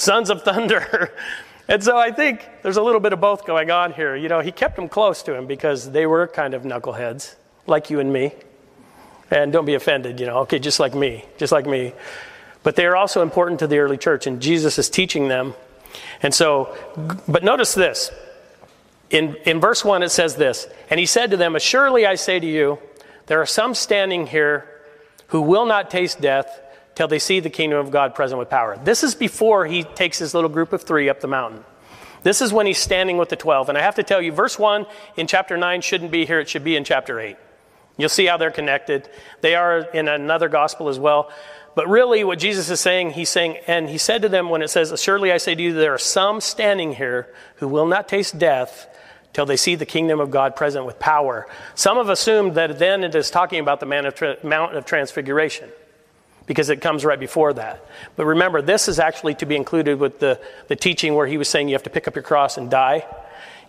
Sons of Thunder. and so I think there's a little bit of both going on here. You know, he kept them close to him because they were kind of knuckleheads, like you and me. And don't be offended, you know, okay, just like me, just like me. But they are also important to the early church, and Jesus is teaching them. And so, but notice this. In, in verse 1, it says this And he said to them, Assuredly I say to you, there are some standing here who will not taste death till they see the kingdom of God present with power. This is before he takes his little group of three up the mountain. This is when he's standing with the 12. And I have to tell you, verse 1 in chapter 9 shouldn't be here, it should be in chapter 8. You'll see how they're connected. They are in another gospel as well. But really, what Jesus is saying, he's saying, and he said to them when it says, Assuredly I say to you, there are some standing here who will not taste death till they see the kingdom of God present with power. Some have assumed that then it is talking about the Mount of, Tra- Mount of Transfiguration because it comes right before that. But remember, this is actually to be included with the, the teaching where he was saying you have to pick up your cross and die.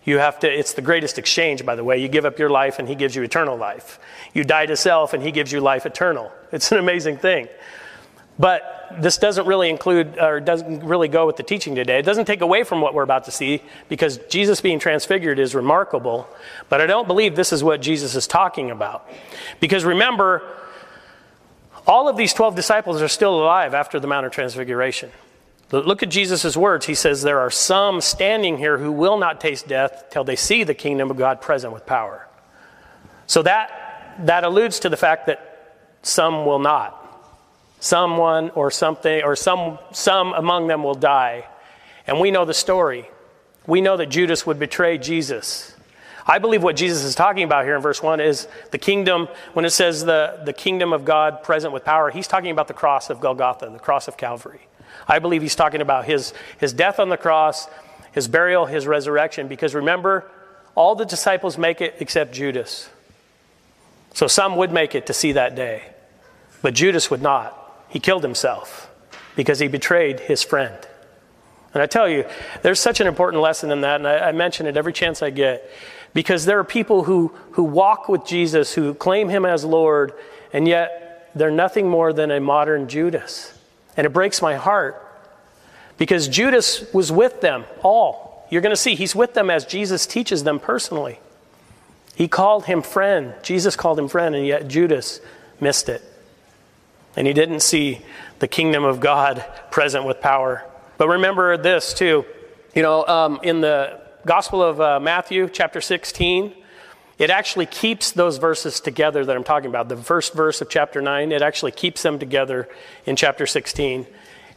You have to, it's the greatest exchange, by the way. You give up your life and he gives you eternal life. You die to self and he gives you life eternal. It's an amazing thing. But this doesn't really include, or doesn't really go with the teaching today. It doesn't take away from what we're about to see because Jesus being transfigured is remarkable. But I don't believe this is what Jesus is talking about. Because remember, all of these 12 disciples are still alive after the Mount of Transfiguration. Look at Jesus' words. He says, There are some standing here who will not taste death till they see the kingdom of God present with power. So that, that alludes to the fact that some will not. Someone or something, or some, some among them will die. And we know the story. We know that Judas would betray Jesus. I believe what Jesus is talking about here in verse 1 is the kingdom, when it says the, the kingdom of God present with power, he's talking about the cross of Golgotha, the cross of Calvary. I believe he's talking about his, his death on the cross, his burial, his resurrection, because remember, all the disciples make it except Judas. So some would make it to see that day, but Judas would not. He killed himself because he betrayed his friend. And I tell you, there's such an important lesson in that, and I, I mention it every chance I get, because there are people who, who walk with Jesus, who claim him as Lord, and yet they're nothing more than a modern Judas. And it breaks my heart because Judas was with them all. You're going to see he's with them as Jesus teaches them personally. He called him friend. Jesus called him friend, and yet Judas missed it. And he didn't see the kingdom of God present with power. But remember this, too. You know, um, in the Gospel of uh, Matthew, chapter 16, it actually keeps those verses together that I'm talking about. The first verse of chapter 9, it actually keeps them together in chapter 16.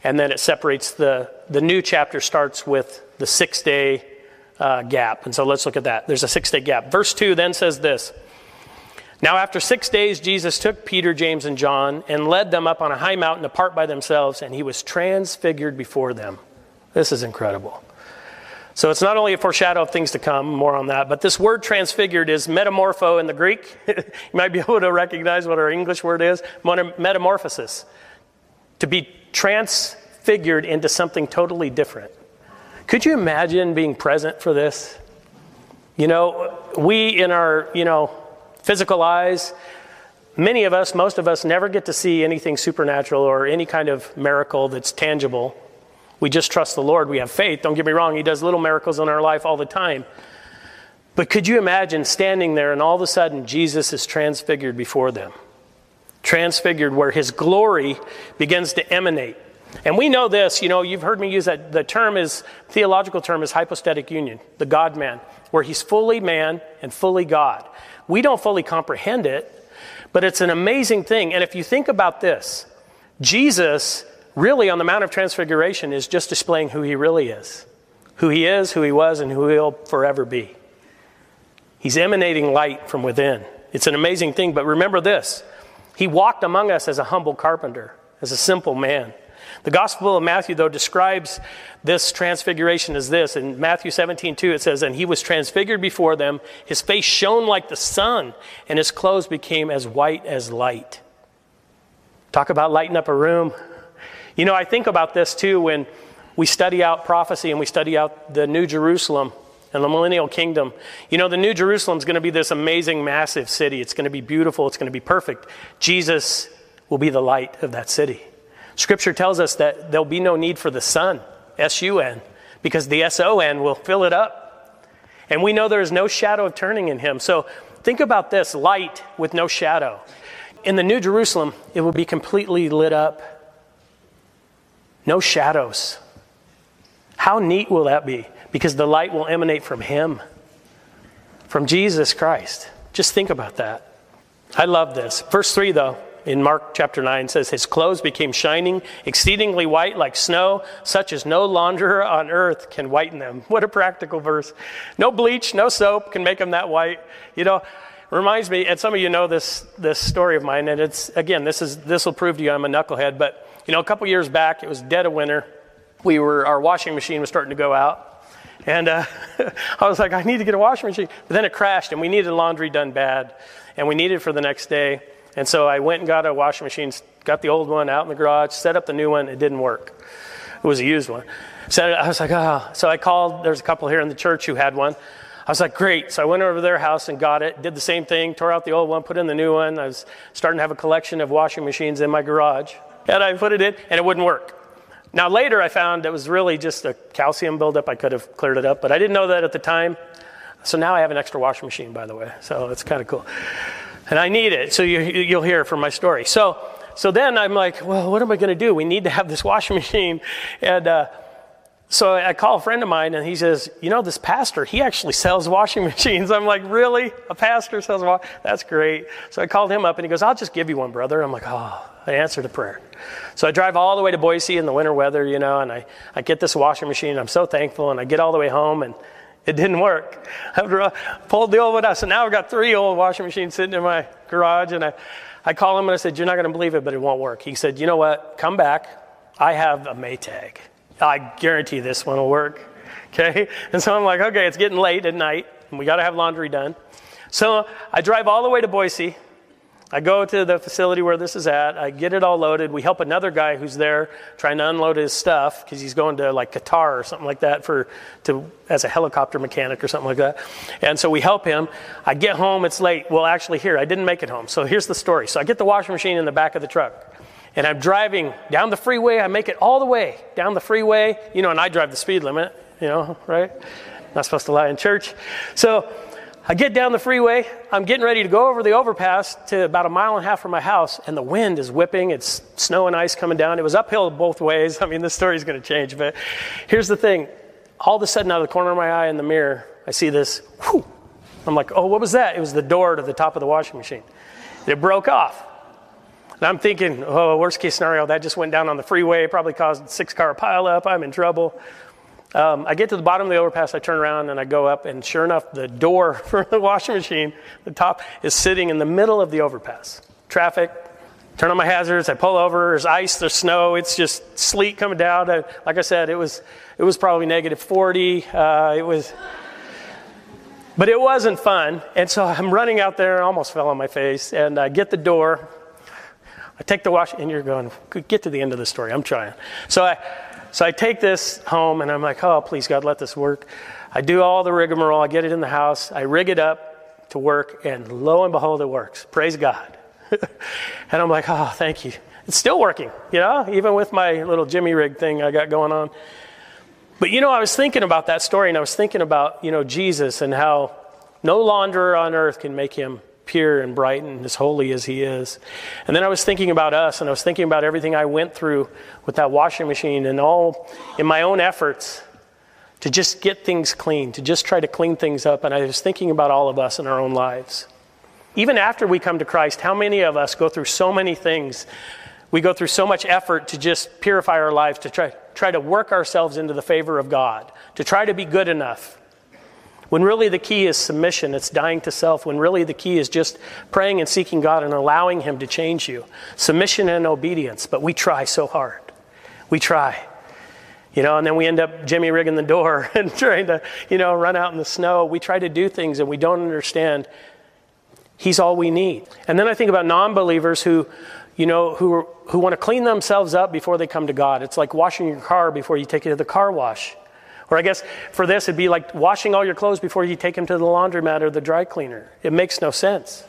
And then it separates the, the new chapter starts with the six day uh, gap. And so let's look at that. There's a six day gap. Verse 2 then says this Now, after six days, Jesus took Peter, James, and John and led them up on a high mountain apart by themselves, and he was transfigured before them. This is incredible. So it's not only a foreshadow of things to come, more on that, but this word transfigured is metamorpho in the Greek. you might be able to recognize what our English word is metamorphosis. To be transfigured into something totally different. Could you imagine being present for this? You know, we in our, you know, physical eyes, many of us, most of us, never get to see anything supernatural or any kind of miracle that's tangible. We just trust the Lord. We have faith. Don't get me wrong, He does little miracles in our life all the time. But could you imagine standing there and all of a sudden Jesus is transfigured before them? transfigured, where his glory begins to emanate. And we know this, you know, you've heard me use that. The term is, theological term is hypostatic union, the God man, where he's fully man and fully God. We don't fully comprehend it, but it's an amazing thing. And if you think about this, Jesus, really on the Mount of Transfiguration, is just displaying who he really is who he is, who he was, and who he'll forever be. He's emanating light from within. It's an amazing thing, but remember this He walked among us as a humble carpenter, as a simple man. The Gospel of Matthew, though, describes this transfiguration as this. In Matthew 17, 2, it says, And he was transfigured before them. His face shone like the sun, and his clothes became as white as light. Talk about lighting up a room. You know, I think about this too when we study out prophecy and we study out the New Jerusalem and the millennial kingdom. You know, the New Jerusalem is going to be this amazing, massive city. It's going to be beautiful, it's going to be perfect. Jesus will be the light of that city. Scripture tells us that there'll be no need for the sun, S U N, because the S O N will fill it up. And we know there is no shadow of turning in him. So think about this light with no shadow. In the New Jerusalem, it will be completely lit up, no shadows. How neat will that be? Because the light will emanate from Him, from Jesus Christ. Just think about that. I love this. Verse 3, though, in Mark chapter 9 says, His clothes became shining, exceedingly white like snow, such as no launderer on earth can whiten them. What a practical verse. No bleach, no soap can make them that white. You know, reminds me, and some of you know this, this story of mine, and it's, again, this, is, this will prove to you I'm a knucklehead, but, you know, a couple years back, it was dead of winter we were our washing machine was starting to go out, and uh, I was like, I need to get a washing machine. But then it crashed, and we needed laundry done bad, and we needed it for the next day. And so I went and got a washing machine, got the old one out in the garage, set up the new one. It didn't work. It was a used one. So I was like, oh. So I called. There's a couple here in the church who had one. I was like, great. So I went over to their house and got it, did the same thing, tore out the old one, put in the new one. I was starting to have a collection of washing machines in my garage. And I put it in, and it wouldn't work. Now, later I found it was really just a calcium buildup. I could have cleared it up, but I didn't know that at the time. So now I have an extra washing machine, by the way. So it's kind of cool. And I need it. So you, you'll hear from my story. So, so then I'm like, well, what am I going to do? We need to have this washing machine. And uh, so I call a friend of mine, and he says, you know, this pastor, he actually sells washing machines. I'm like, really? A pastor sells washing? That's great. So I called him up, and he goes, I'll just give you one, brother. I'm like, oh, I answered a prayer. So I drive all the way to Boise in the winter weather, you know, and I, I get this washing machine. I'm so thankful, and I get all the way home, and it didn't work. I pulled the old one out. So now I've got three old washing machines sitting in my garage, and I, I call him and I said, You're not going to believe it, but it won't work. He said, You know what? Come back. I have a Maytag. I guarantee this one will work. Okay? And so I'm like, Okay, it's getting late at night, and we got to have laundry done. So I drive all the way to Boise. I go to the facility where this is at. I get it all loaded. We help another guy who's there trying to unload his stuff because he's going to like Qatar or something like that for to as a helicopter mechanic or something like that. And so we help him. I get home. It's late. Well, actually, here I didn't make it home. So here's the story. So I get the washing machine in the back of the truck, and I'm driving down the freeway. I make it all the way down the freeway. You know, and I drive the speed limit. You know, right? Not supposed to lie in church. So I get down the freeway. I'm getting ready to go over the overpass to about a mile and a half from my house, and the wind is whipping. It's snow and ice coming down. It was uphill both ways. I mean, the story's going to change, but here's the thing. All of a sudden, out of the corner of my eye in the mirror, I see this. Whew. I'm like, oh, what was that? It was the door to the top of the washing machine. It broke off. And I'm thinking, oh, worst case scenario, that just went down on the freeway, probably caused a six car pileup. I'm in trouble. Um, I get to the bottom of the overpass, I turn around and I go up, and sure enough, the door for the washing machine, the top, is sitting in the middle of the overpass. Traffic, turn on my hazards, I pull over, there's ice, there's snow, it's just sleet coming down. I, like I said, it was, it was probably negative 40. Uh, it was, but it wasn't fun. And so I'm running out there, I almost fell on my face, and I get the door. I take the wash, and you're going, get to the end of the story. I'm trying. So I, so I take this home and I'm like, oh, please, God, let this work. I do all the rigmarole. I get it in the house. I rig it up to work, and lo and behold, it works. Praise God. and I'm like, oh, thank you. It's still working, you know, even with my little Jimmy rig thing I got going on. But, you know, I was thinking about that story, and I was thinking about, you know, Jesus and how no launderer on earth can make him pure and bright and as holy as He is. And then I was thinking about us, and I was thinking about everything I went through with that washing machine and all in my own efforts to just get things clean, to just try to clean things up. And I was thinking about all of us in our own lives. Even after we come to Christ, how many of us go through so many things? We go through so much effort to just purify our lives, to try, try to work ourselves into the favor of God, to try to be good enough. When really the key is submission, it's dying to self. When really the key is just praying and seeking God and allowing Him to change you. Submission and obedience, but we try so hard. We try. You know, and then we end up Jimmy rigging the door and trying to, you know, run out in the snow. We try to do things and we don't understand He's all we need. And then I think about non believers who, you know, who, who want to clean themselves up before they come to God. It's like washing your car before you take it to the car wash. Or I guess for this, it'd be like washing all your clothes before you take them to the laundromat or the dry cleaner. It makes no sense.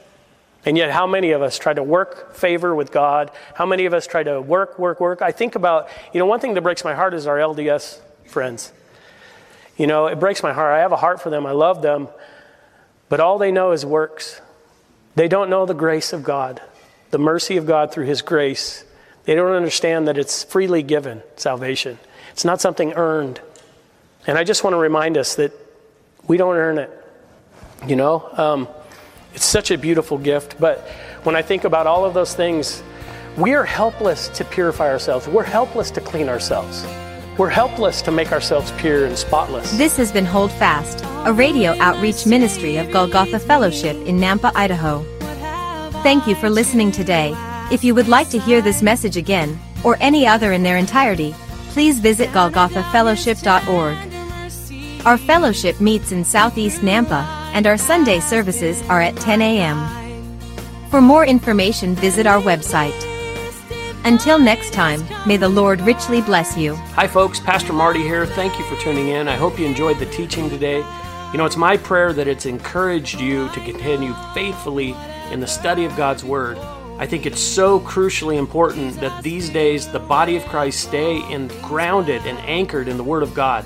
And yet, how many of us try to work favor with God? How many of us try to work, work, work? I think about, you know, one thing that breaks my heart is our LDS friends. You know, it breaks my heart. I have a heart for them, I love them, but all they know is works. They don't know the grace of God, the mercy of God through His grace. They don't understand that it's freely given salvation, it's not something earned. And I just want to remind us that we don't earn it. You know, um, it's such a beautiful gift. But when I think about all of those things, we are helpless to purify ourselves. We're helpless to clean ourselves. We're helpless to make ourselves pure and spotless. This has been Hold Fast, a radio outreach ministry of Golgotha Fellowship in Nampa, Idaho. Thank you for listening today. If you would like to hear this message again, or any other in their entirety, please visit golgothafellowship.org. Our fellowship meets in Southeast Nampa, and our Sunday services are at 10 a.m. For more information, visit our website. Until next time, may the Lord richly bless you. Hi, folks. Pastor Marty here. Thank you for tuning in. I hope you enjoyed the teaching today. You know, it's my prayer that it's encouraged you to continue faithfully in the study of God's Word. I think it's so crucially important that these days the body of Christ stay in, grounded and anchored in the Word of God